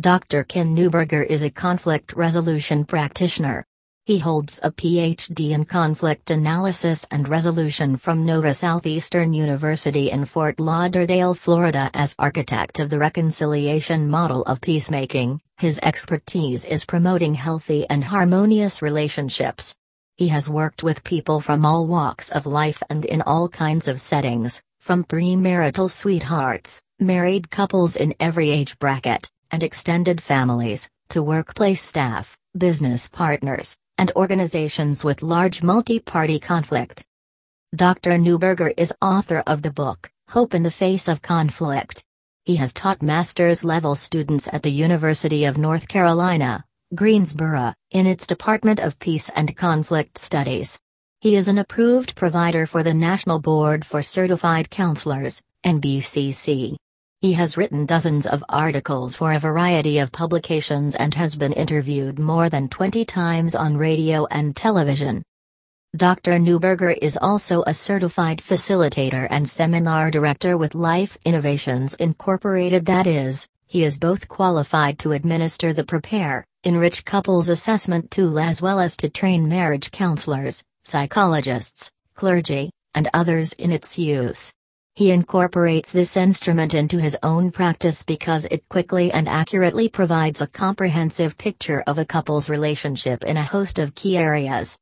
Dr. Ken Newberger is a conflict resolution practitioner. He holds a PhD in conflict analysis and resolution from Nova Southeastern University in Fort Lauderdale, Florida. As architect of the reconciliation model of peacemaking, his expertise is promoting healthy and harmonious relationships. He has worked with people from all walks of life and in all kinds of settings, from premarital sweethearts, married couples in every age bracket, and extended families, to workplace staff, business partners, and organizations with large multi party conflict. Dr. Newberger is author of the book, Hope in the Face of Conflict. He has taught master's level students at the University of North Carolina, Greensboro, in its Department of Peace and Conflict Studies. He is an approved provider for the National Board for Certified Counselors, NBCC. He has written dozens of articles for a variety of publications and has been interviewed more than 20 times on radio and television. Dr. Newberger is also a certified facilitator and seminar director with Life Innovations Incorporated. That is, he is both qualified to administer the Prepare, Enrich Couples Assessment tool as well as to train marriage counselors, psychologists, clergy, and others in its use. He incorporates this instrument into his own practice because it quickly and accurately provides a comprehensive picture of a couple's relationship in a host of key areas.